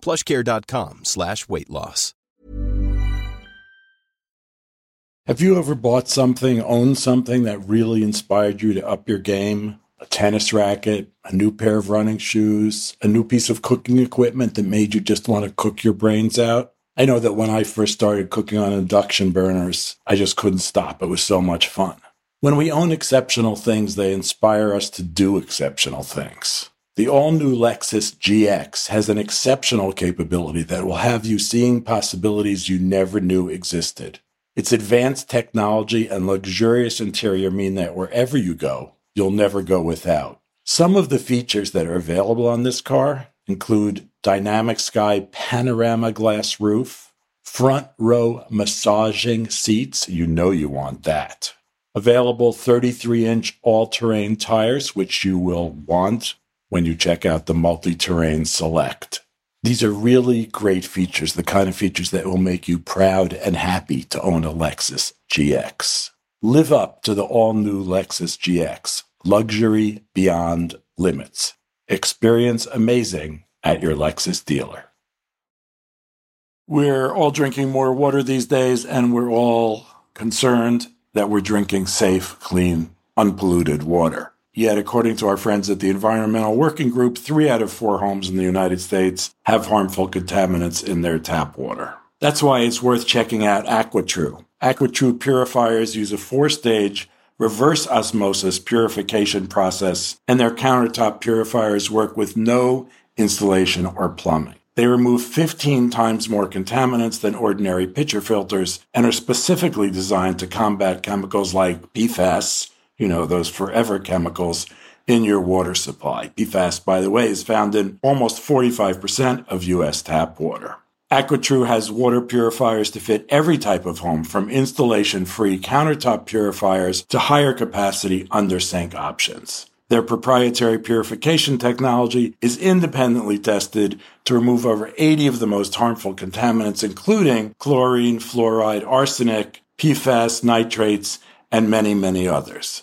plushcare.com slash weight loss. Have you ever bought something, owned something that really inspired you to up your game? A tennis racket, a new pair of running shoes, a new piece of cooking equipment that made you just want to cook your brains out? I know that when I first started cooking on induction burners, I just couldn't stop. It was so much fun. When we own exceptional things, they inspire us to do exceptional things. The all new Lexus GX has an exceptional capability that will have you seeing possibilities you never knew existed. Its advanced technology and luxurious interior mean that wherever you go, you'll never go without. Some of the features that are available on this car include dynamic sky panorama glass roof, front row massaging seats, you know you want that. Available 33 inch all terrain tires, which you will want when you check out the multi terrain select. These are really great features, the kind of features that will make you proud and happy to own a Lexus GX. Live up to the all new Lexus GX, luxury beyond limits. Experience amazing at your Lexus dealer. We're all drinking more water these days, and we're all concerned that we're drinking safe, clean, unpolluted water. Yet, according to our friends at the Environmental Working Group, three out of four homes in the United States have harmful contaminants in their tap water. That's why it's worth checking out AquaTru. AquaTru purifiers use a four stage reverse osmosis purification process, and their countertop purifiers work with no installation or plumbing. They remove 15 times more contaminants than ordinary pitcher filters and are specifically designed to combat chemicals like PFAS, you know, those forever chemicals in your water supply. PFAS, by the way, is found in almost 45% of U.S. tap water. AquaTru has water purifiers to fit every type of home, from installation free countertop purifiers to higher capacity under sink options. Their proprietary purification technology is independently tested to remove over 80 of the most harmful contaminants, including chlorine, fluoride, arsenic, PFAS, nitrates, and many, many others.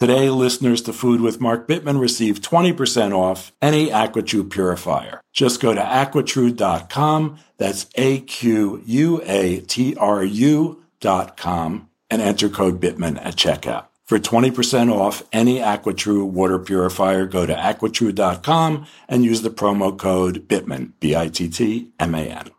Today, listeners to Food with Mark Bittman receive 20% off any AquaTru purifier. Just go to aquatru.com, that's A-Q-U-A-T-R-U dot com, and enter code Bittman at checkout. For 20% off any AquaTru water purifier, go to aquatru.com and use the promo code Bittman, B-I-T-T-M-A-N.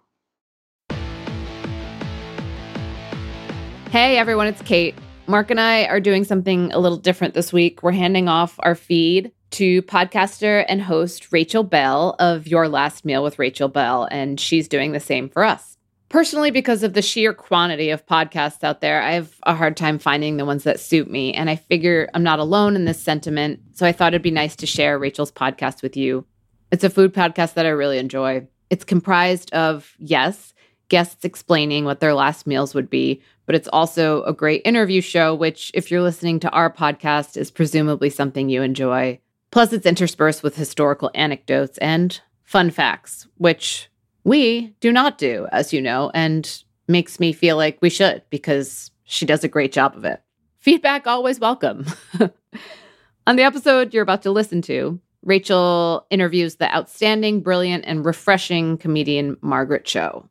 Hey everyone, it's Kate. Mark and I are doing something a little different this week. We're handing off our feed to podcaster and host Rachel Belle of Your Last Meal with Rachel Belle, and she's doing the same for us. Personally, because of the sheer quantity of podcasts out there, I have a hard time finding the ones that suit me, and I figure I'm not alone in this sentiment, so I thought it'd be nice to share Rachel's podcast with you. It's a food podcast that I really enjoy. It's comprised of, yes, guests explaining what their last meals would be, but it's also a great interview show, which, if you're listening to our podcast, is presumably something you enjoy. Plus, it's interspersed with historical anecdotes and fun facts, which we do not do, as you know, and makes me feel like we should because she does a great job of it. Feedback always welcome. On the episode you're about to listen to, Rachel interviews the outstanding, brilliant, and refreshing comedian Margaret Cho.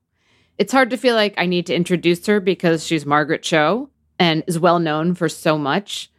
It's hard to feel like I need to introduce her because she's Margaret Cho and is well known for so much.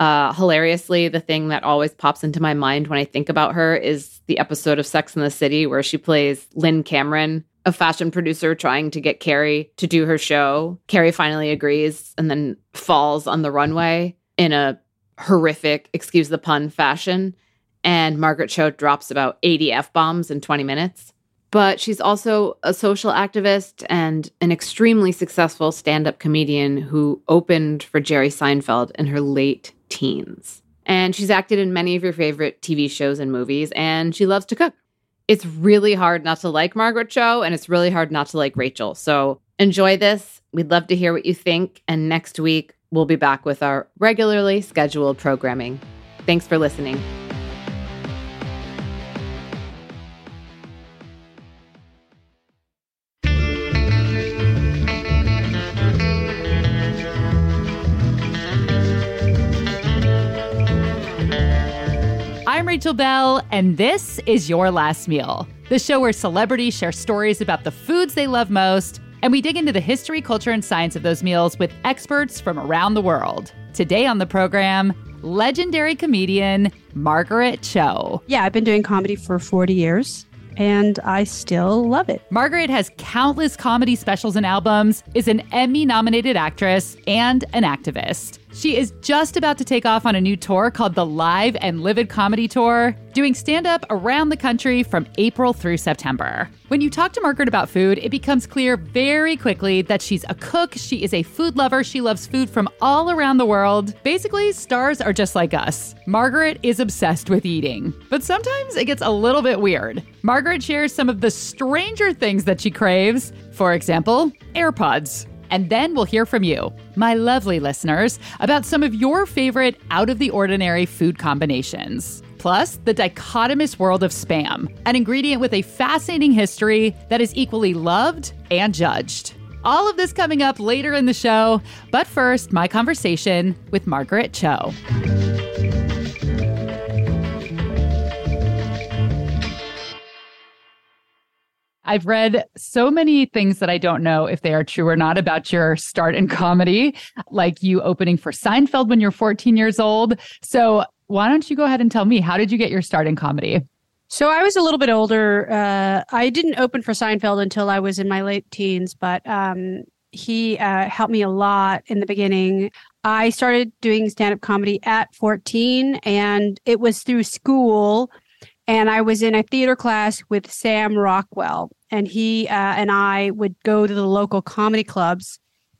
Uh, hilariously, the thing that always pops into my mind when I think about her is the episode of Sex in the City where she plays Lynn Cameron, a fashion producer trying to get Carrie to do her show. Carrie finally agrees and then falls on the runway in a horrific, excuse the pun, fashion. And Margaret Cho drops about 80 F bombs in 20 minutes. But she's also a social activist and an extremely successful stand up comedian who opened for Jerry Seinfeld in her late teens. And she's acted in many of your favorite TV shows and movies, and she loves to cook. It's really hard not to like Margaret Cho, and it's really hard not to like Rachel. So enjoy this. We'd love to hear what you think. And next week, we'll be back with our regularly scheduled programming. Thanks for listening. Rachel Belle, and this is Your Last Meal, the show where celebrities share stories about the foods they love most, and we dig into the history, culture, and science of those meals with experts from around the world. Today on the program, legendary comedian Margaret Cho. Yeah, I've been doing comedy for 40 years and I still love it. Margaret has countless comedy specials and albums, is an Emmy nominated actress, and an activist. She is just about to take off on a new tour called the Live and Livid Comedy Tour, doing stand up around the country from April through September. When you talk to Margaret about food, it becomes clear very quickly that she's a cook, she is a food lover, she loves food from all around the world. Basically, stars are just like us. Margaret is obsessed with eating, but sometimes it gets a little bit weird. Margaret shares some of the stranger things that she craves, for example, AirPods. And then we'll hear from you, my lovely listeners, about some of your favorite out of the ordinary food combinations. Plus, the dichotomous world of spam, an ingredient with a fascinating history that is equally loved and judged. All of this coming up later in the show, but first, my conversation with Margaret Cho. I've read so many things that I don't know if they are true or not about your start in comedy, like you opening for Seinfeld when you're 14 years old. So, why don't you go ahead and tell me, how did you get your start in comedy? So, I was a little bit older. Uh, I didn't open for Seinfeld until I was in my late teens, but um, he uh, helped me a lot in the beginning. I started doing stand up comedy at 14, and it was through school and I was in a theater class with Sam Rockwell, and he uh, and I would go to the local comedy clubs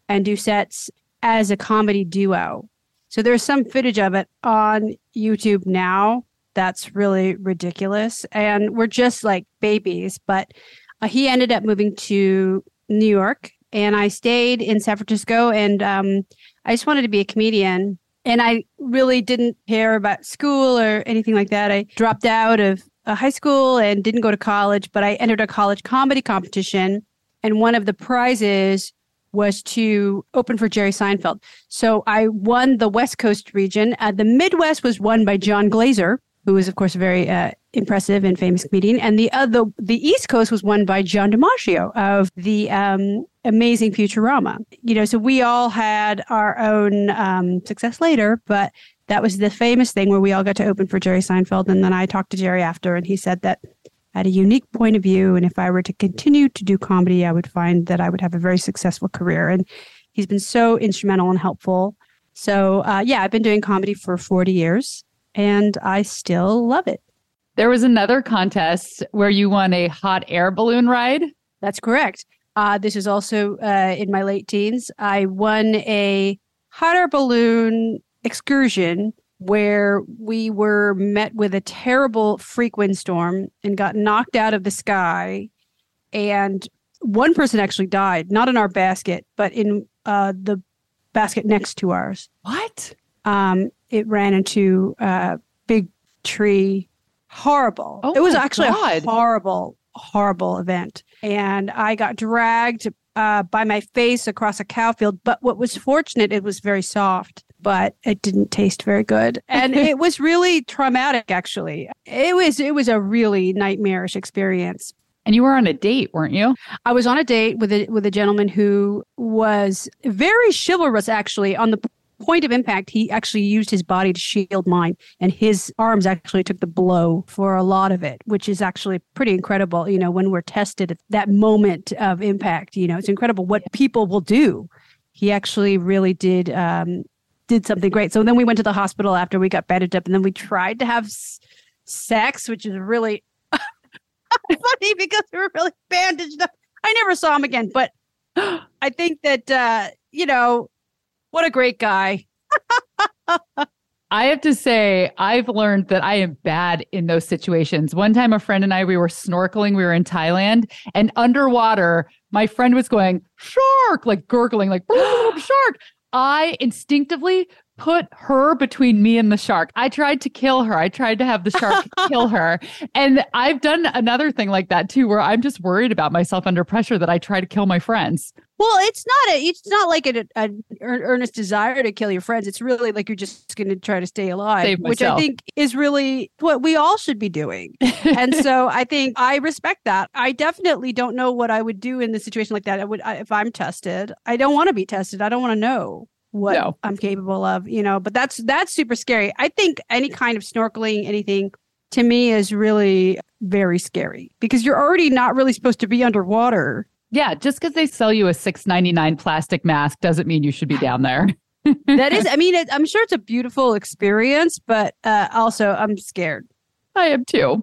and do sets as a comedy duo. So there's some footage of it on YouTube now. That's really ridiculous, and we're just like babies. But uh, he ended up moving to New York, and I stayed in San Francisco, and um, I just wanted to be a comedian and I really didn't care about school or anything like that. I dropped out of uh, high school and didn't go to college, but I entered a college comedy competition. And one of the prizes was to open for Jerry Seinfeld. So I won the West Coast region. Uh, the Midwest was won by Jon Glaser, who is, of course, a very uh, impressive and famous comedian. And the, the, the East Coast was won by John DiMaggio of the um, amazing Futurama. You know, so we all had our own um, success later, but that was the famous thing where we all got to open for Jerry Seinfeld. And then I talked to Jerry after, and he said that I had a unique point of view. And if I were to continue to do comedy, I would find that I would have a very successful career. And he's been so instrumental and helpful. So, uh, yeah, I've been doing comedy for 40 years and I still love it. There was another contest where you won a hot air balloon ride. That's correct. Uh, this is also uh, in my late teens. I won a hot air balloon excursion where we were met with a terrible freak windstorm and got knocked out of the sky. And one person actually died, not in our basket, but in uh, the basket next to ours. What? Um, it ran into a big tree. Horrible. Oh it was actually God. a horrible, horrible event. And I got dragged uh, by my face across a cow field. But what was fortunate, it was very soft. but it didn't taste very good. And it was really traumatic actually. It was it was a really nightmarish experience. And you were on a date, weren't you? I was on a date with a with a gentleman who was very chivalrous actually on the point of impact, he actually used his body to shield mine, and his arms actually took the blow for a lot of it, which is actually pretty incredible. You know, when we're tested at that moment of impact, you know, it's incredible what people will do. He actually really did um, did something great. So then we went to the hospital after we got bandaged up, and then we tried to have s- sex, which is really funny because we were really bandaged up. I never saw him again, but I think that uh, you know what a great guy. I have to say, I've learned that I am bad in those situations. One time, a friend and I, we were snorkeling, we were in Thailand, and underwater, my friend was going, shark, like gurgling, like shark. I instinctively put her between me and the shark. I tried to kill her. I tried to have the shark kill her. And I've done another thing like that too, where I'm just worried about myself under pressure that I try to kill my friends. Well, it's not a, it's not like an a, earnest desire to kill your friends. It's really like you're just going to try to stay alive, which I think is really what we all should be doing. and so I think I respect that. I definitely don't know what I would do in the situation like that. I would I, if I'm tested. I don't want to be tested. I don't want to know what no. I'm capable of, you know, but that's that's super scary. I think any kind of snorkeling, anything to me is really very scary because you're already not really supposed to be underwater. Yeah, just because they sell you a six ninety nine plastic mask doesn't mean you should be down there. that is, I mean, it, I'm sure it's a beautiful experience, but uh, also I'm scared. I am too.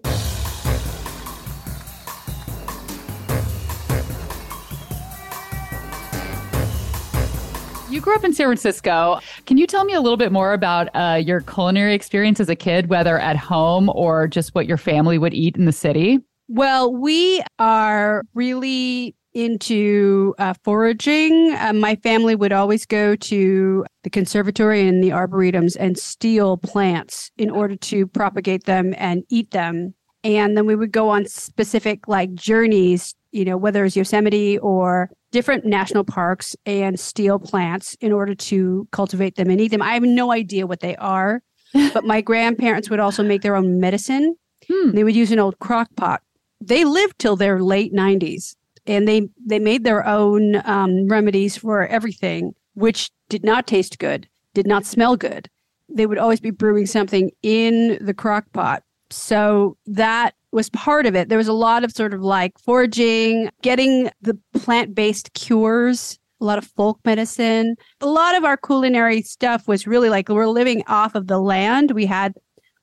You grew up in San Francisco. Can you tell me a little bit more about uh, your culinary experience as a kid, whether at home or just what your family would eat in the city? Well, we are really into uh, foraging. Uh, my family would always go to the conservatory and the arboretums and steal plants in order to propagate them and eat them. And then we would go on specific like journeys, you know, whether it's Yosemite or different national parks and steal plants in order to cultivate them and eat them. I have no idea what they are, but my grandparents would also make their own medicine. Hmm. They would use an old crock pot. They lived till their late 90s and they, they made their own um, remedies for everything, which did not taste good, did not smell good. They would always be brewing something in the crock pot. So that was part of it. There was a lot of sort of like foraging, getting the plant based cures, a lot of folk medicine. A lot of our culinary stuff was really like we're living off of the land. We had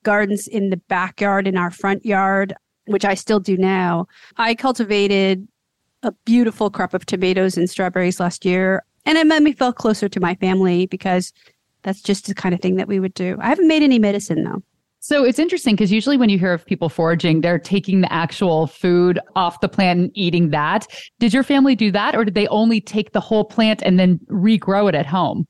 gardens in the backyard, in our front yard, which I still do now. I cultivated a beautiful crop of tomatoes and strawberries last year. And it made me feel closer to my family because that's just the kind of thing that we would do. I haven't made any medicine though. So it's interesting because usually when you hear of people foraging, they're taking the actual food off the plant and eating that. Did your family do that, or did they only take the whole plant and then regrow it at home?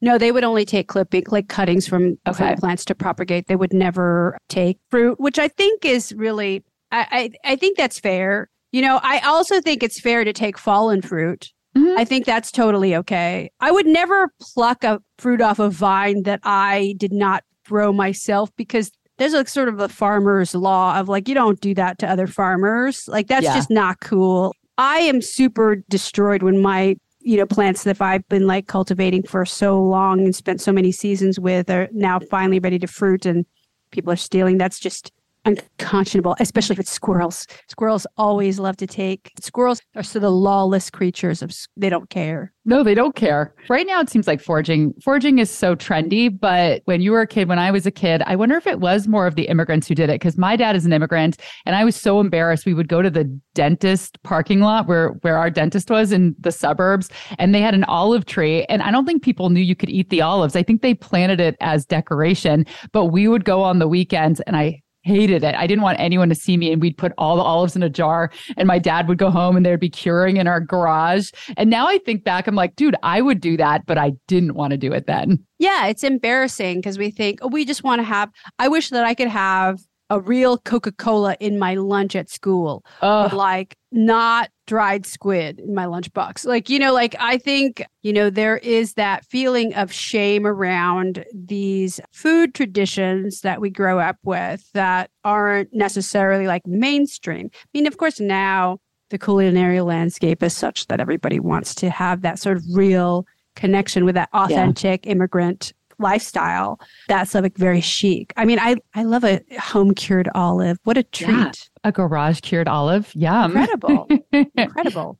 No, they would only take clipping, like cuttings from, okay. from plants to propagate. They would never take fruit, which I think is really, I, I, I think that's fair. You know, I also think it's fair to take fallen fruit. Mm-hmm. I think that's totally okay. I would never pluck a fruit off a vine that I did not grow myself because there's like sort of a farmer's law of like you don't do that to other farmers. Like that's yeah. just not cool. I am super destroyed when my you know plants that i've been like cultivating for so long and spent so many seasons with are now finally ready to fruit and people are stealing. That's just unconscionable, especially if it's squirrels. Squirrels always love to take. Squirrels are so the lawless creatures of they don't care. No, they don't care. Right now it seems like foraging foraging is so trendy, but when you were a kid, when I was a kid, I wonder if it was more of the immigrants who did it because my dad is an immigrant and I was so embarrassed. We would go to the dentist parking lot where where our dentist was in the suburbs and they had an olive tree and I don't think people knew you could eat the olives. I think they planted it as decoration, but we would go on the weekends and I hated it. I didn't want anyone to see me. And we'd put all the olives in a jar and my dad would go home and there'd be curing in our garage. And now I think back, I'm like, dude, I would do that, but I didn't want to do it then. Yeah, it's embarrassing because we think, oh, we just want to have, I wish that I could have a real Coca Cola in my lunch at school. Oh. Like not dried squid in my lunchbox. Like, you know, like I think, you know, there is that feeling of shame around these food traditions that we grow up with that aren't necessarily like mainstream. I mean, of course, now the culinary landscape is such that everybody wants to have that sort of real connection with that authentic yeah. immigrant lifestyle that's like very chic. I mean, I I love a home cured olive. What a treat. Yeah, a garage cured olive. Yum. Incredible. Incredible.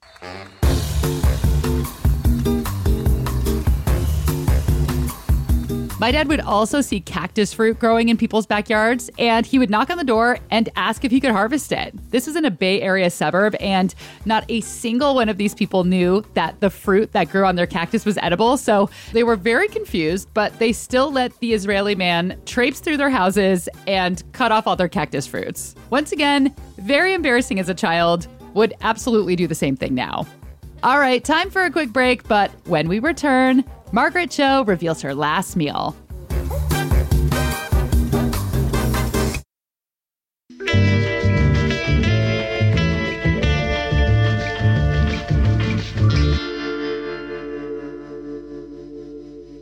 My dad would also see cactus fruit growing in people's backyards, and he would knock on the door and ask if he could harvest it. This was in a Bay Area suburb, and not a single one of these people knew that the fruit that grew on their cactus was edible. So they were very confused, but they still let the Israeli man traipse through their houses and cut off all their cactus fruits. Once again, very embarrassing as a child, would absolutely do the same thing now. All right, time for a quick break, but when we return, Margaret Cho reveals her last meal.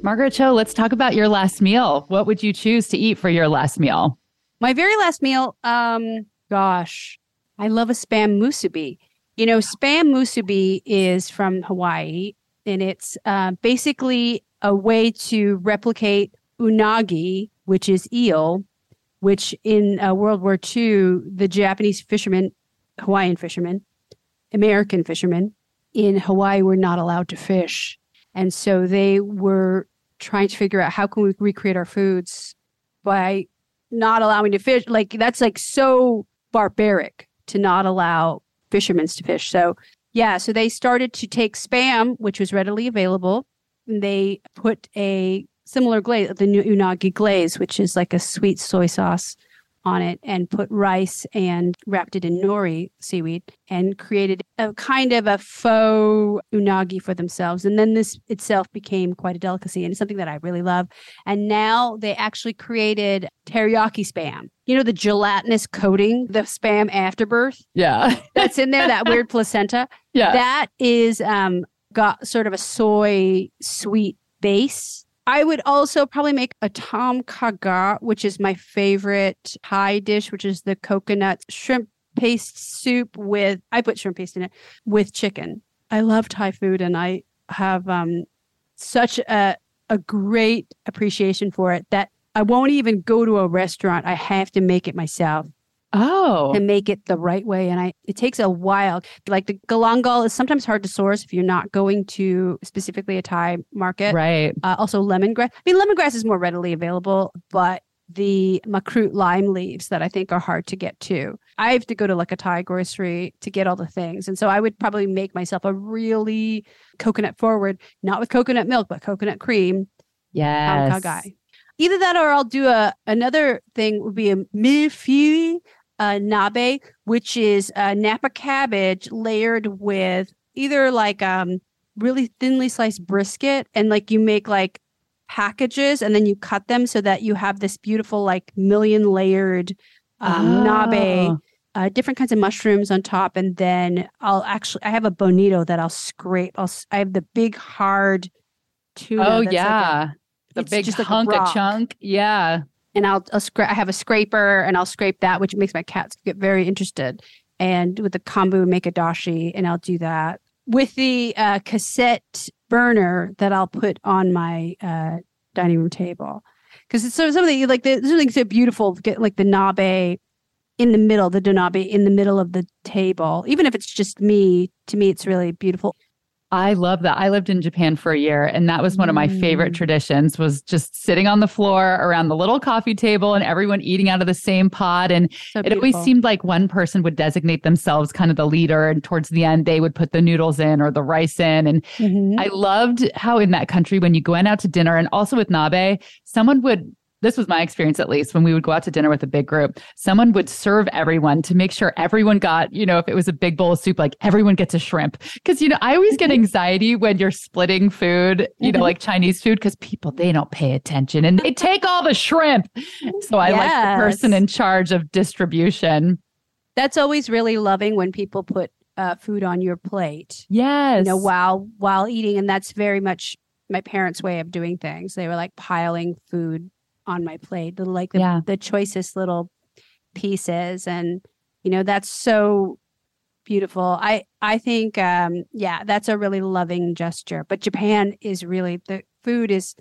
Margaret Cho, let's talk about your last meal. What would you choose to eat for your last meal? My very last meal, um, gosh, I love a spam musubi. You know, spam musubi is from Hawaii and it's uh, basically a way to replicate unagi, which is eel, which in uh, World War II, the Japanese fishermen, Hawaiian fishermen, American fishermen in Hawaii were not allowed to fish. And so they were trying to figure out how can we recreate our foods by not allowing to fish. Like that's like so barbaric to not allow fishermen to fish. So yeah, so they started to take spam, which was readily available. And they put a similar glaze, the unagi glaze, which is like a sweet soy sauce on it and put rice and wrapped it in nori seaweed and created a kind of a faux unagi for themselves. And then this itself became quite a delicacy and it's something that I really love. And now they actually created teriyaki spam. You know, the gelatinous coating, the spam afterbirth? Yeah. that's in there, that weird placenta. Yeah. That is um got sort of a soy sweet base I would also probably make a tom kha ga, which is my favorite Thai dish, which is the coconut shrimp paste soup with I put shrimp paste in it with chicken. I love Thai food and I have um such a a great appreciation for it that I won't even go to a restaurant. I have to make it myself. Oh. To make it the right way. And I it takes a while. Like the galangal is sometimes hard to source if you're not going to specifically a Thai market. Right. Uh, also lemongrass. I mean lemongrass is more readily available, but the makrut lime leaves that I think are hard to get to. I have to go to like a Thai grocery to get all the things. And so I would probably make myself a really coconut forward, not with coconut milk, but coconut cream. Yes. guy. Either that or I'll do a another thing would be a millefeuille uh, nabe, which is uh, Napa cabbage layered with either like um really thinly sliced brisket, and like you make like packages and then you cut them so that you have this beautiful like million layered um, oh. nabe. Uh, different kinds of mushrooms on top, and then I'll actually I have a bonito that I'll scrape. I'll I have the big hard tuna. Oh yeah, like a, the big just hunk like of chunk. Yeah, and I'll, I'll scra- I have a scraper and I'll scrape that, which makes my cats get very interested. And with the kombu, make a dashi, and I'll do that with the uh, cassette burner that I'll put on my uh, dining room table. Because it's so something like the, something so beautiful. Get like the nabe in the middle, the donabe in the middle of the table. Even if it's just me, to me, it's really beautiful. I love that. I lived in Japan for a year and that was one of my favorite mm. traditions was just sitting on the floor around the little coffee table and everyone eating out of the same pot and so it always seemed like one person would designate themselves kind of the leader and towards the end they would put the noodles in or the rice in and mm-hmm. I loved how in that country when you went out to dinner and also with nabe someone would this was my experience at least when we would go out to dinner with a big group someone would serve everyone to make sure everyone got you know if it was a big bowl of soup like everyone gets a shrimp because you know i always get mm-hmm. anxiety when you're splitting food you know mm-hmm. like chinese food because people they don't pay attention and they take all the shrimp so i yes. like the person in charge of distribution that's always really loving when people put uh, food on your plate. Yes. You know, while while eating, and that's very much my parents' way of doing things. They were like piling food on my plate, the like the, Yeah. the choicest little pieces, and you know that's so beautiful. I I think um yeah, that's a really loving gesture. But Japan is really the food is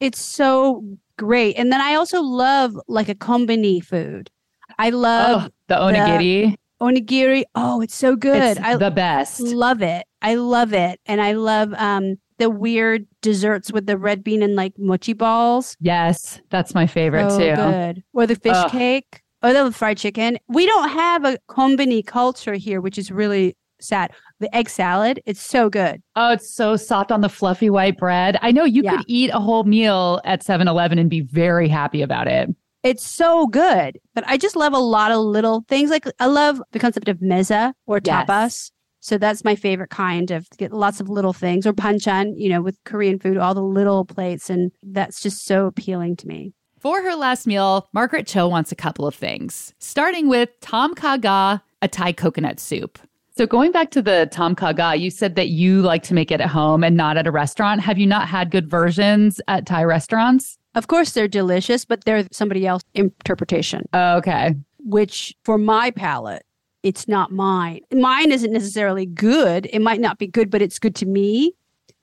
it's so great. And then I also love like a kombini food. I love oh, the onigiri. onigiri. Oh, it's so good. It's I the best. love it. I love it. And I love um the weird desserts with the red bean and like mochi balls. Yes, that's my favorite so too. good. Or the fish Ugh. cake. Or the fried chicken. We don't have a kombini culture here, which is really sad. The egg salad, it's so good. Oh, it's so soft on the fluffy white bread. I know you Yeah. could eat a whole meal at 7 Eleven and be very happy about it. It's so good. But I just love a lot of little things. Like I love the concept of meza or Yes. tapas. So that's my favorite kind of get lots of little things or panchan, you know, with Korean food, all the little plates. And that's just so appealing to me. For her last meal, Margaret Cho wants a couple of things, starting with Tom Kha Ga, a Thai coconut soup. So, going back to the Tom Kha Ga, you said that you like to make it at home and not at a restaurant. Have you not had good versions at Thai restaurants? Of course, they're delicious, but they're somebody else's interpretation, Okay. which for my palate, it's not mine. Mine isn't necessarily good. It might not be good, but it's good to me,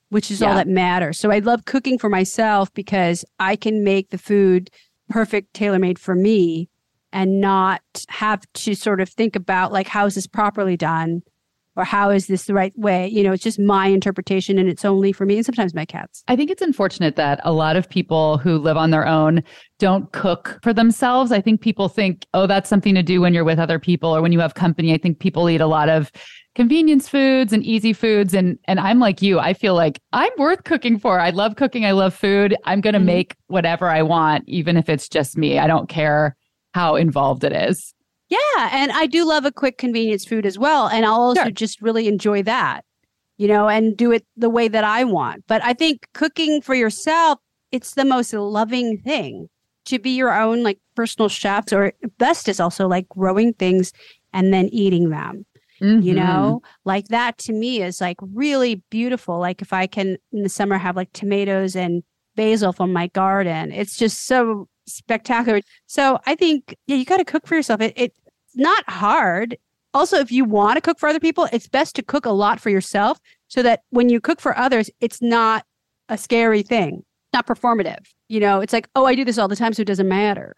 which is all that matters. So I love cooking for myself because I can make the food perfect, tailor made for me and not have to sort of think about like, how is this properly done? Or how is this the right way? You know, it's just my interpretation and it's only for me and sometimes my cats. I think it's unfortunate that a lot of people who live on their own don't cook for themselves. I think people think, oh, that's something to do when you're with other people or when you have company. I think people eat a lot of convenience foods and easy foods. And and I'm like you. I feel like I'm worth cooking for. I love cooking. I love food. I'm gonna Mhm. make whatever I want, even if it's just me. I don't care how involved it is. Yeah, and I do love a quick convenience food as well, and I'll also Sure. just really enjoy that, you know, and do it the way that I want. But I think cooking for yourself, it's the most loving thing to be your own like personal chefs, or best is also like growing things and then eating them. You Mhm. know, like that to me is like really beautiful. Like if I can in the summer have like tomatoes and basil from my garden, it's just so spectacular. So I think, yeah, you got to cook for yourself. It, it's not hard. Also, if you want to cook for other people, it's best to cook a lot for yourself so that when you cook for others, it's not a scary thing, not performative. You know, it's like, oh, I do this all the time, so it doesn't matter.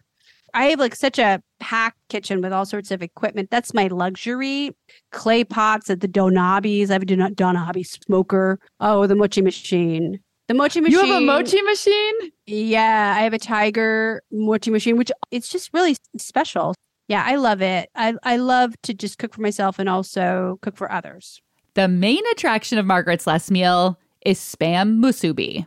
I have like such a packed kitchen with all sorts of equipment. That's my luxury. Clay pots at the Donabes. I have a Don- Donabe smoker. Oh, the mochi machine. The mochi machine. You have a mochi machine? Yeah, I have a tiger mochi machine, which it's just really special. Yeah, I love it. I, I love to just cook for myself and also cook for others. The main attraction of Margaret's last meal is spam musubi.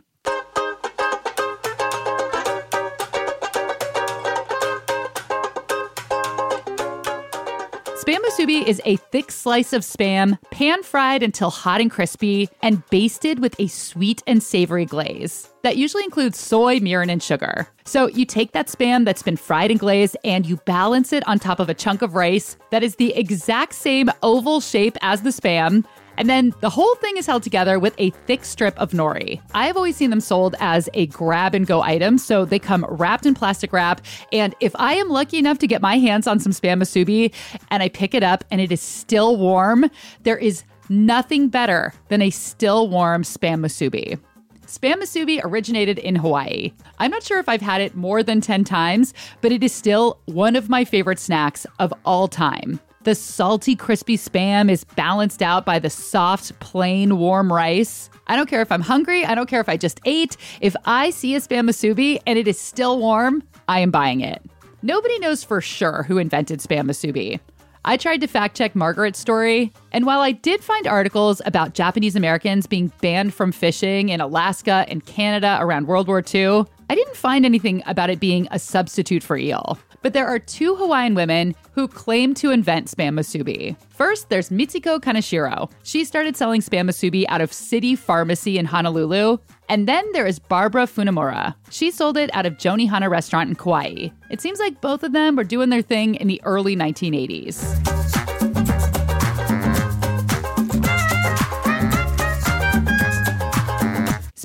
Spam musubi is a thick slice of spam, pan fried until hot and crispy, and basted with a sweet and savory glaze. That usually includes soy, mirin, and sugar. So you take that spam that's been fried and glazed and you balance it on top of a chunk of rice that is the exact same oval shape as the spam. And then the whole thing is held together with a thick strip of nori. I have always seen them sold as a grab and go item, so they come wrapped in plastic wrap. And if I am lucky enough to get my hands on some spam musubi and I pick it up and it is still warm, there is nothing better than a still warm spam musubi. Spam musubi originated in Hawaii. I'm not sure if I've had it more than 10 times, but it is still one of my favorite snacks of all time. The salty, crispy spam is balanced out by the soft, plain, warm rice. I don't care if I'm hungry. I don't care if I just ate. If I see a spam musubi and it is still warm, I am buying it. Nobody knows for sure who invented spam musubi. I tried to fact check Margaret's story, and while I did find articles about Japanese Americans being banned from fishing in Alaska and Canada around World War II, I didn't find anything about it being a substitute for eel. But there are two Hawaiian women who claim to invent spam musubi. First, there's Mitsuko Kaneshiro. She started selling spam musubi out of City Pharmacy in Honolulu. And then there is Barbara Funamura. She sold it out of Joni Hana restaurant in Kauai. It seems like both of them were doing their thing in the early 1980s.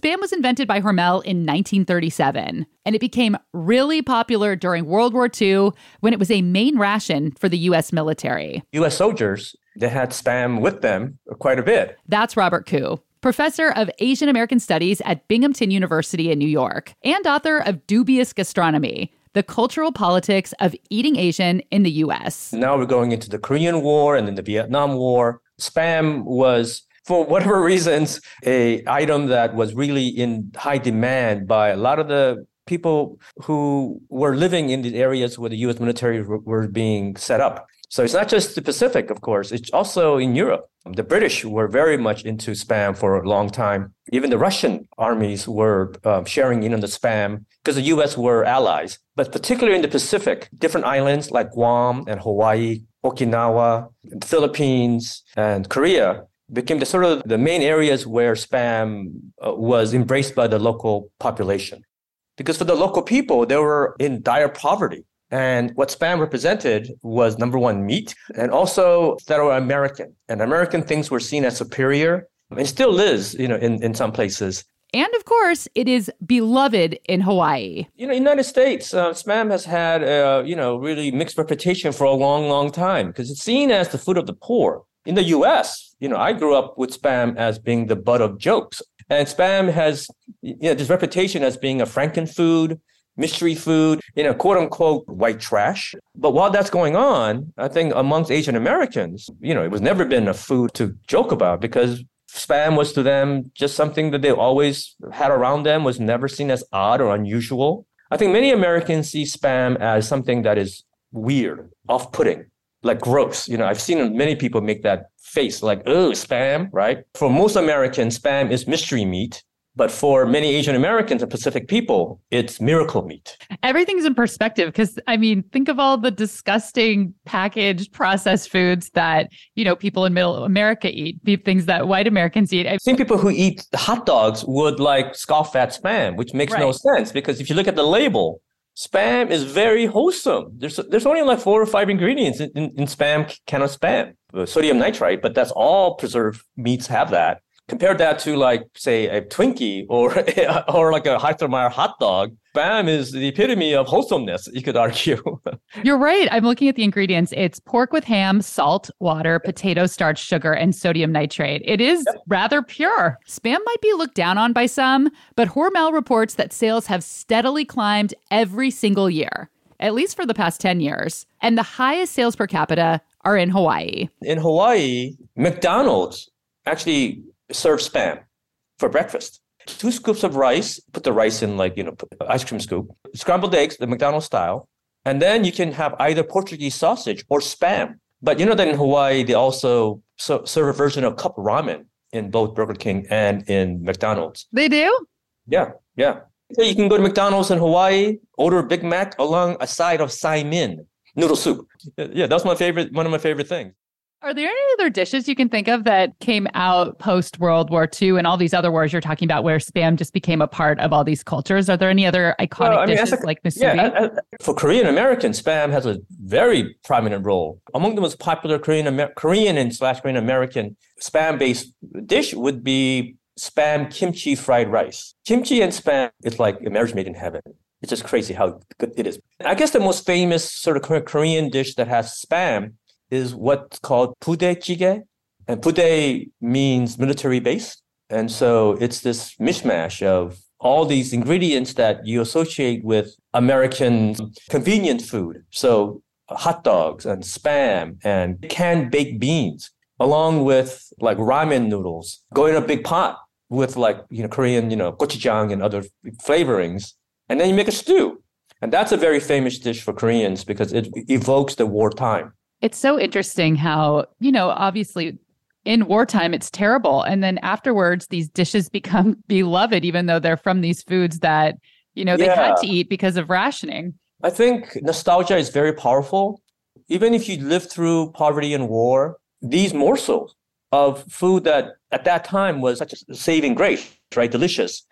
Spam was invented by Hormel in 1937, and it became really popular during World War II when it was a main ration for the U.S. military. U.S. soldiers, they had Spam with them quite a bit. That's Robert Ku, professor of Asian American Studies at Binghamton University in New York and author of Dubious Gastronomy the cultural politics of eating Asian in the US. Now we're going into the Korean War and then the Vietnam War. Spam was for whatever reasons a item that was really in high demand by a lot of the people who were living in the areas where the US military were being set up. So it's not just the Pacific, of course, it's also in Europe. The British were very much into spam for a long time. Even the Russian armies were um, sharing in on the spam because the US were allies. But particularly in the Pacific, different islands like Guam and Hawaii, Okinawa, the Philippines, and Korea became the sort of the main areas where spam uh, was embraced by the local population. Because for the local people, they were in dire poverty. And what spam represented was number one, meat, and also that were American. And American things were seen as superior and still is, you know, in, in some places. And of course, it is beloved in Hawaii. You know, United States, uh, spam has had, a, you know, really mixed reputation for a long, long time because it's seen as the food of the poor. In the U.S., you know, I grew up with spam as being the butt of jokes. And spam has, you know, this reputation as being a franken food, mystery food, you know, quote unquote white trash. But while that's going on, I think amongst Asian Americans, you know, it was never been a food to joke about because spam was to them just something that they always had around them, was never seen as odd or unusual. I think many Americans see spam as something that is weird, off putting, like gross. You know, I've seen many people make that face like, oh, spam, right? For most Americans, spam is mystery meat. But for many Asian Americans and Pacific people, it's miracle meat. Everything's in perspective because I mean, think of all the disgusting packaged processed foods that, you know, people in middle America eat, things that white Americans eat. I've seen people who eat hot dogs would like scoff at spam, which makes right. no sense because if you look at the label, spam is very wholesome. There's there's only like four or five ingredients in, in, in spam can of spam. Sodium nitrite, but that's all preserved meats have that. Compare that to like say a Twinkie or or like a Heistermeyer hot dog. Spam is the epitome of wholesomeness. You could argue. You're right. I'm looking at the ingredients. It's pork with ham, salt, water, potato starch, sugar, and sodium nitrate. It is yep. rather pure. Spam might be looked down on by some, but Hormel reports that sales have steadily climbed every single year at least for the past 10 years. And the highest sales per capita are in Hawaii. In Hawaii, McDonald's actually serve spam for breakfast. Two scoops of rice, put the rice in like, you know, ice cream scoop, scrambled eggs, the McDonald's style. And then you can have either Portuguese sausage or spam. But you know that in Hawaii, they also serve a version of cup ramen in both Burger King and in McDonald's. They do? Yeah, yeah. So you can go to McDonald's in Hawaii, order a Big Mac along a side of saimin noodle soup. Yeah, that's my favorite, one of my favorite things. Are there any other dishes you can think of that came out post World War II and all these other wars you're talking about where spam just became a part of all these cultures? Are there any other iconic well, I mean, dishes a, like musubi? Yeah, for Korean American, spam has a very prominent role. Among the most popular Korean Amer- Korean and slash Korean American spam based dish would be spam kimchi fried rice. Kimchi and spam is like a marriage made in heaven. It's just crazy how good it is. I guess the most famous sort of Korean dish that has spam is what's called budae jjigae, And budae means military base. And so it's this mishmash of all these ingredients that you associate with American convenient food. So hot dogs and spam and canned baked beans, along with like ramen noodles, go in a big pot with like, you know, Korean, you know, gochujang and other flavorings. And then you make a stew. And that's a very famous dish for Koreans because it evokes the wartime. It's so interesting how, you know, obviously in wartime it's terrible and then afterwards these dishes become beloved even though they're from these foods that, you know, they yeah. had to eat because of rationing. I think nostalgia is very powerful. Even if you live through poverty and war, these morsels of food that at that time was such a saving grace, right? Delicious.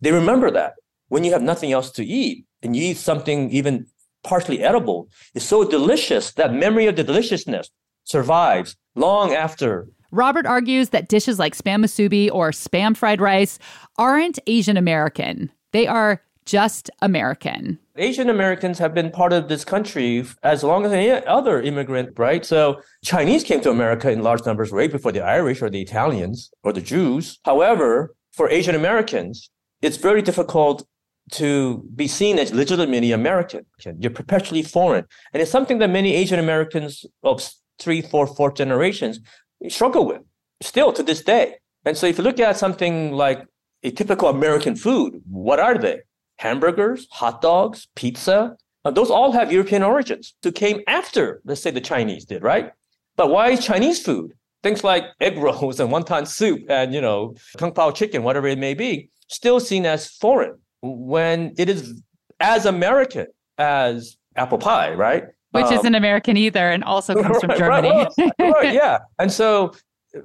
They remember that when you have nothing else to eat and you eat something even partially edible is so delicious that memory of the deliciousness survives long after Robert argues that dishes like spam musubi or spam fried rice aren't Asian American. They are just American. Asian Americans have been part of this country as long as any other immigrant, right? So Chinese came to America in large numbers way before the Irish or the Italians or the Jews. However, for Asian Americans, it's very difficult to be seen as legitimately American. You're perpetually foreign. And it's something that many Asian Americans of three, four, fourth generations struggle with still to this day. And so if you look at something like a typical American food, what are they? Hamburgers, hot dogs, pizza. Uh, those all have European origins who came after, let's say, the Chinese did, right? But why is Chinese food? Things like egg rolls and wonton soup and, you know, kung pao chicken, whatever it may be, still seen as foreign when it is as American as apple pie, right? Which um, isn't American either and also comes right, from Germany. Right, right, yeah. And so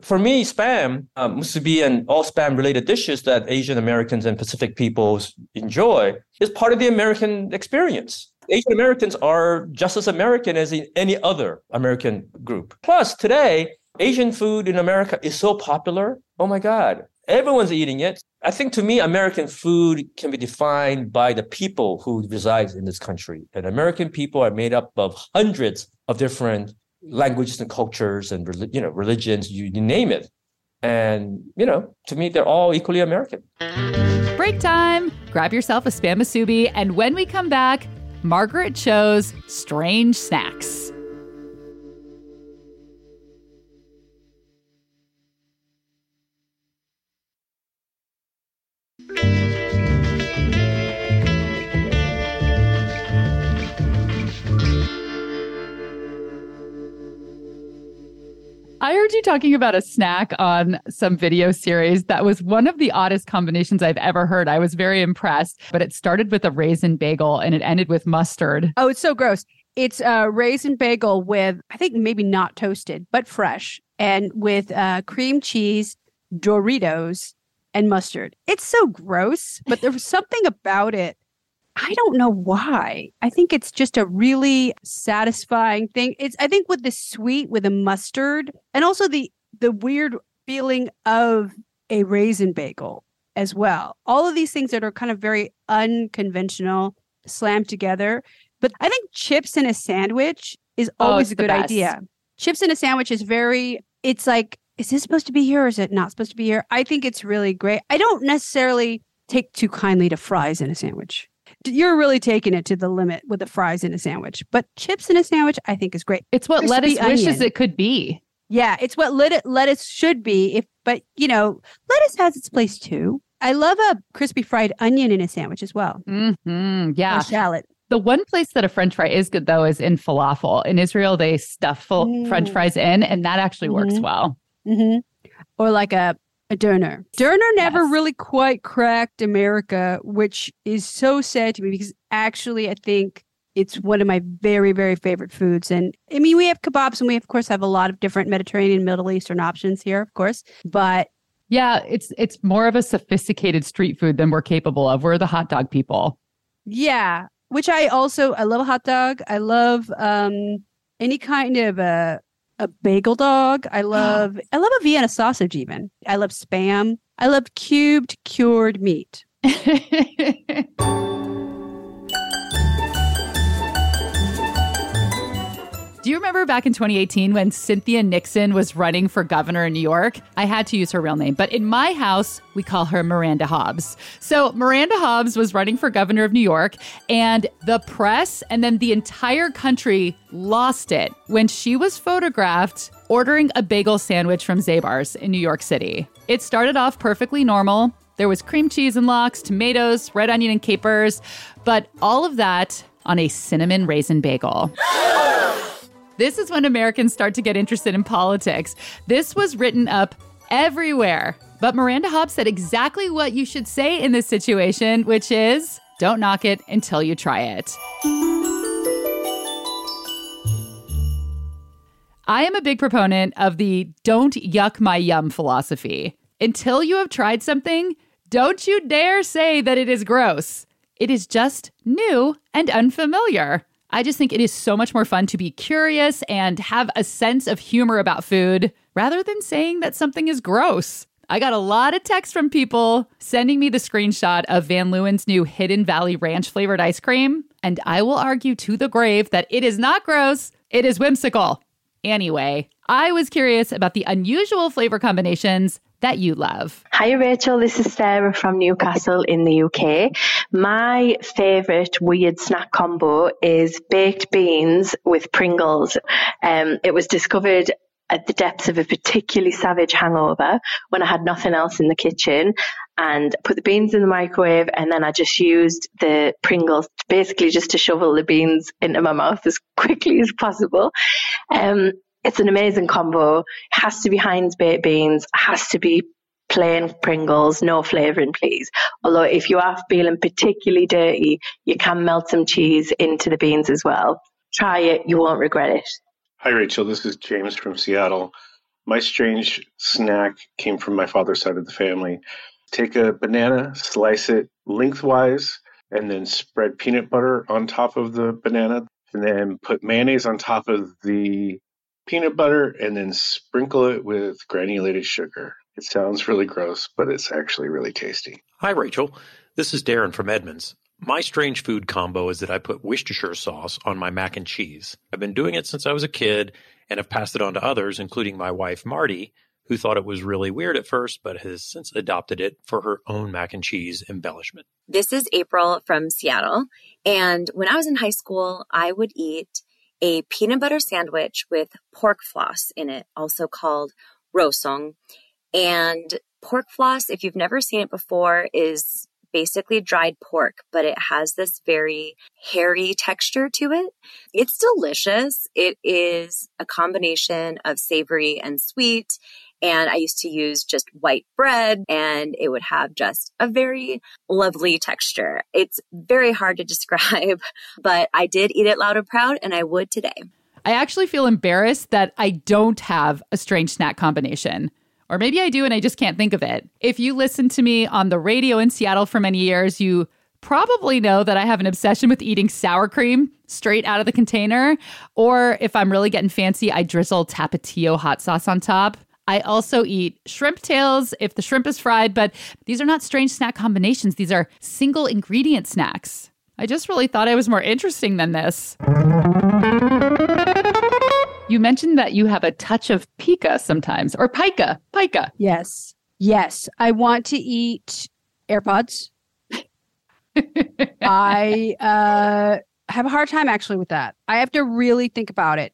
for me, spam, um, musubi, and all spam related dishes that Asian Americans and Pacific peoples enjoy is part of the American experience. Asian Americans are just as American as any other American group. Plus, today, Asian food in America is so popular. Oh my God. Everyone's eating it. I think to me, American food can be defined by the people who reside in this country. And American people are made up of hundreds of different languages and cultures and you know religions, you, you name it. And you know, to me, they're all equally American. Break time. Grab yourself a spam musubi, and when we come back, Margaret Cho's strange snacks. I heard you talking about a snack on some video series that was one of the oddest combinations I've ever heard. I was very impressed, but it started with a raisin bagel and it ended with mustard. Oh, it's so gross. It's a raisin bagel with, I think maybe not toasted, but fresh, and with uh, cream cheese, Doritos, and mustard. It's so gross, but there was something about it I don't know why. I think it's just a really satisfying thing. It's I think with the sweet with the mustard and also the the weird feeling of a raisin bagel as well. All of these things that are kind of very unconventional slammed together. But I think chips in a sandwich is oh, always oh, a good idea. Chips in a sandwich is very it's like is this supposed to be here or is it not supposed to be here? I think it's really great. I don't necessarily take too kindly to fries in a sandwich you're really taking it to the limit with the fries in a sandwich. But chips in a sandwich, I think is great. It's what Crispy lettuce wishes it could be. Yeah, it's what lit- lettuce should be. If but you know, lettuce has its place too. I love a crispy fried onion in a sandwich as well. Mm-hmm. Yeah, or shallot. The one place that a French fry is good though is in falafel. In Israel, they stuff full mm. French fries in, and that actually mm-hmm. works well. Mm-hmm. Or like a a doner. Doner never yes. really quite cracked America, which is so sad to me because actually I think it's one of my very, very favorite foods. And I mean, we have kebabs and we, of course, have a lot of different Mediterranean, Middle Eastern options here, of course. But yeah, it's it's more of a sophisticated street food than we're capable of. We're the hot dog people. Yeah, which I also I love a hot dog. I love um any kind of a a bagel dog. I oh. love I love a Vienna sausage even. I love spam. I love cubed cured meat. Do you remember back in 2018 when Cynthia Nixon was running for governor in New York? I had to use her real name, but in my house, we call her Miranda Hobbs. So Miranda Hobbs was running for governor of New York, and the press and then the entire country lost it when she was photographed ordering a bagel sandwich from Zabar's in New York City. It started off perfectly normal. There was cream cheese and lox, tomatoes, red onion and capers, but all of that on a cinnamon raisin bagel. This is when Americans start to get interested in politics. This was written up everywhere. But Miranda Hobbs said exactly what you should say in this situation, which is don't knock it until you try it. I am a big proponent of the don't yuck my yum philosophy. Until you have tried something, don't you dare say that it is gross. It is just new and unfamiliar. I just think it is so much more fun to be curious and have a sense of humor about food rather than saying that something is gross. I got a lot of texts from people sending me the screenshot of Van Leeuwen's new Hidden Valley Ranch flavored ice cream, and I will argue to the grave that it is not gross, it is whimsical. Anyway, I was curious about the unusual flavor combinations that you love. Hi, Rachel. This is Sarah from Newcastle in the UK. My favourite weird snack combo is baked beans with Pringles. Um, it was discovered at the depths of a particularly savage hangover when I had nothing else in the kitchen and put the beans in the microwave and then I just used the Pringles basically just to shovel the beans into my mouth as quickly as possible. Um, it's an amazing combo. It has to be Heinz baked beans, has to be plain Pringles, no flavouring, please. Although if you are feeling particularly dirty, you can melt some cheese into the beans as well. Try it, you won't regret it. Hi, Rachel. This is James from Seattle. My strange snack came from my father's side of the family. Take a banana, slice it lengthwise, and then spread peanut butter on top of the banana, and then put mayonnaise on top of the peanut butter, and then sprinkle it with granulated sugar. It sounds really gross, but it's actually really tasty. Hi, Rachel. This is Darren from Edmonds. My strange food combo is that I put Worcestershire sauce on my mac and cheese. I've been doing it since I was a kid and have passed it on to others, including my wife, Marty, who thought it was really weird at first, but has since adopted it for her own mac and cheese embellishment. This is April from Seattle. And when I was in high school, I would eat a peanut butter sandwich with pork floss in it, also called rousong. And pork floss, if you've never seen it before, is basically dried pork, but it has this very hairy texture to it. It's delicious. It is a combination of savory and sweet. And I used to use just white bread and it would have just a very lovely texture. It's very hard to describe, but I did eat it loud and proud and I would today. I actually feel embarrassed that I don't have a strange snack combination. Or maybe I do and I just can't think of it. If you listen to me on the radio in Seattle for many years, you probably know that I have an obsession with eating sour cream straight out of the container. Or if I'm really getting fancy, I drizzle Tapatio hot sauce on top. I also eat shrimp tails if the shrimp is fried, but these are not strange snack combinations. These are single ingredient snacks. I just really thought I was more interesting than this. You mentioned that you have a touch of pica sometimes, or pica, pica. Yes. Yes. I want to eat AirPods. I uh, have a hard time actually with that. I have to really think about it.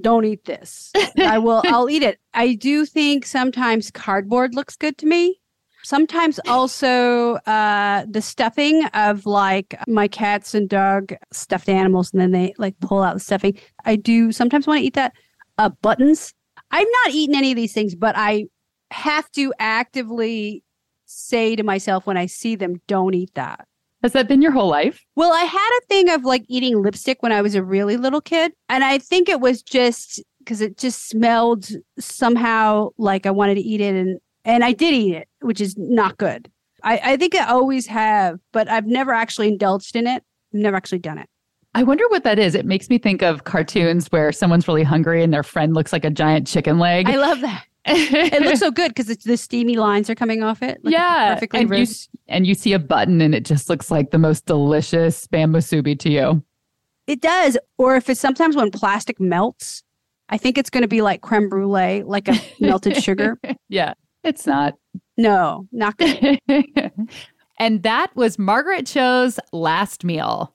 Don't eat this. I will, I'll eat it. I do think sometimes cardboard looks good to me. Sometimes also uh, the stuffing of like my cats and dog stuffed animals, and then they like pull out the stuffing. I do sometimes want to eat that. Uh, buttons. I've not eaten any of these things, but I have to actively say to myself when I see them, don't eat that. Has that been your whole life? Well, I had a thing of like eating lipstick when I was a really little kid. And I think it was just because it just smelled somehow like I wanted to eat it. And and I did eat it, which is not good. I, I think I always have, but I've never actually indulged in it. I've never actually done it. I wonder what that is. It makes me think of cartoons where someone's really hungry and their friend looks like a giant chicken leg. I love that. It looks so good because the steamy lines are coming off it. Like yeah, perfectly and you, and you see a button and it just looks like the most delicious spam musubi to you. It does. Or if it's sometimes when plastic melts, I think it's going to be like creme brulee, like a melted sugar. Yeah. It's not. No, not good. and that was Margaret Cho's last meal.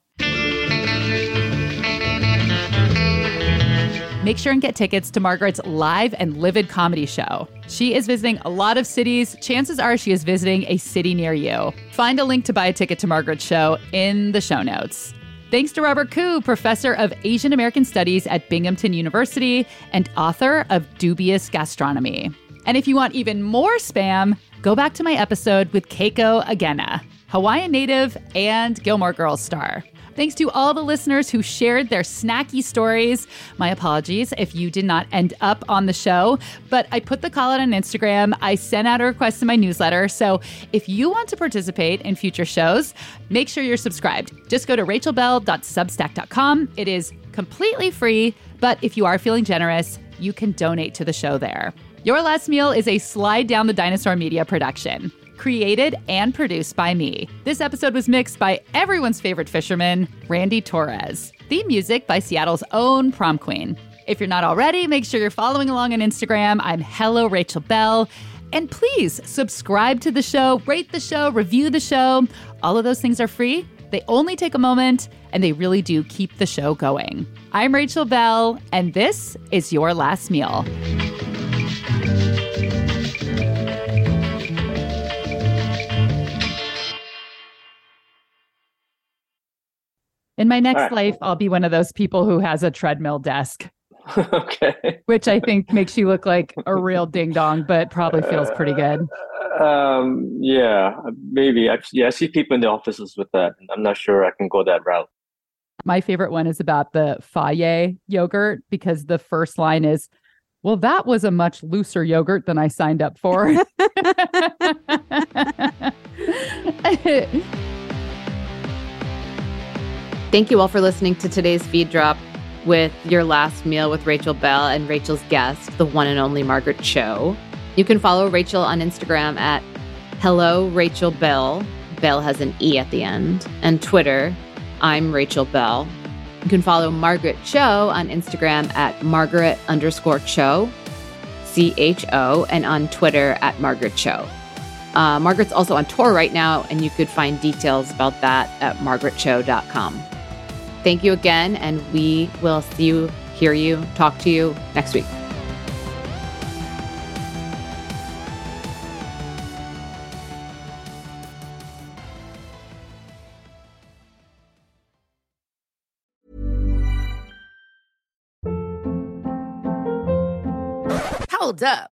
Make sure and get tickets to Margaret's live and livid comedy show. She is visiting a lot of cities. Chances are she is visiting a city near you. Find a link to buy a ticket to Margaret's show in the show notes. Thanks to Robert Ku, professor of Asian American Studies at Binghamton University and author of Dubious Gastronomy. And if you want even more spam, go back to my episode with Keiko Agena, Hawaiian native and Gilmore Girls star. Thanks to all the listeners who shared their snacky stories. My apologies if you did not end up on the show, but I put the call out on Instagram. I sent out a request in my newsletter. So if you want to participate in future shows, make sure you're subscribed. Just go to rachelbelle.substack.com. It is completely free, but if you are feeling generous, you can donate to the show there. Your Last Meal is a Slide Down the Dinosaur Media production. Created and produced by me. This episode was mixed by everyone's favorite fisherman, Randy Torres. Theme music by Seattle's own prom queen. If you're not already, make sure you're following along on Instagram. I'm Hello Rachel Belle. And please subscribe to the show, rate the show, review the show. All of those things are free. They only take a moment and they really do keep the show going. I'm Rachel Belle, and this is Your Last Meal. In my next right. life, I'll be one of those people who has a treadmill desk, okay. which I think makes you look like a real ding dong, but probably feels pretty good. Um, yeah, maybe. I, yeah, I see people in the offices with that. I'm not sure I can go that route. My favorite one is about the Fage yogurt because the first line is, well, that was a much looser yogurt than I signed up for. Thank you all for listening to today's feed drop with your last meal with Rachel Belle and Rachel's guest, the one and only Margaret Cho. You can follow Rachel on Instagram at Hello Rachel Belle. Belle has an E at the end. And Twitter, I'm Rachel Belle. You can follow Margaret Cho on Instagram at Margaret underscore Cho, C H O, and on Twitter at Margaret Cho. Uh, Margaret's also on tour right now, and you could find details about that at margaretcho.com. Thank you again, and we will see you, hear you, talk to you next week. Hold up.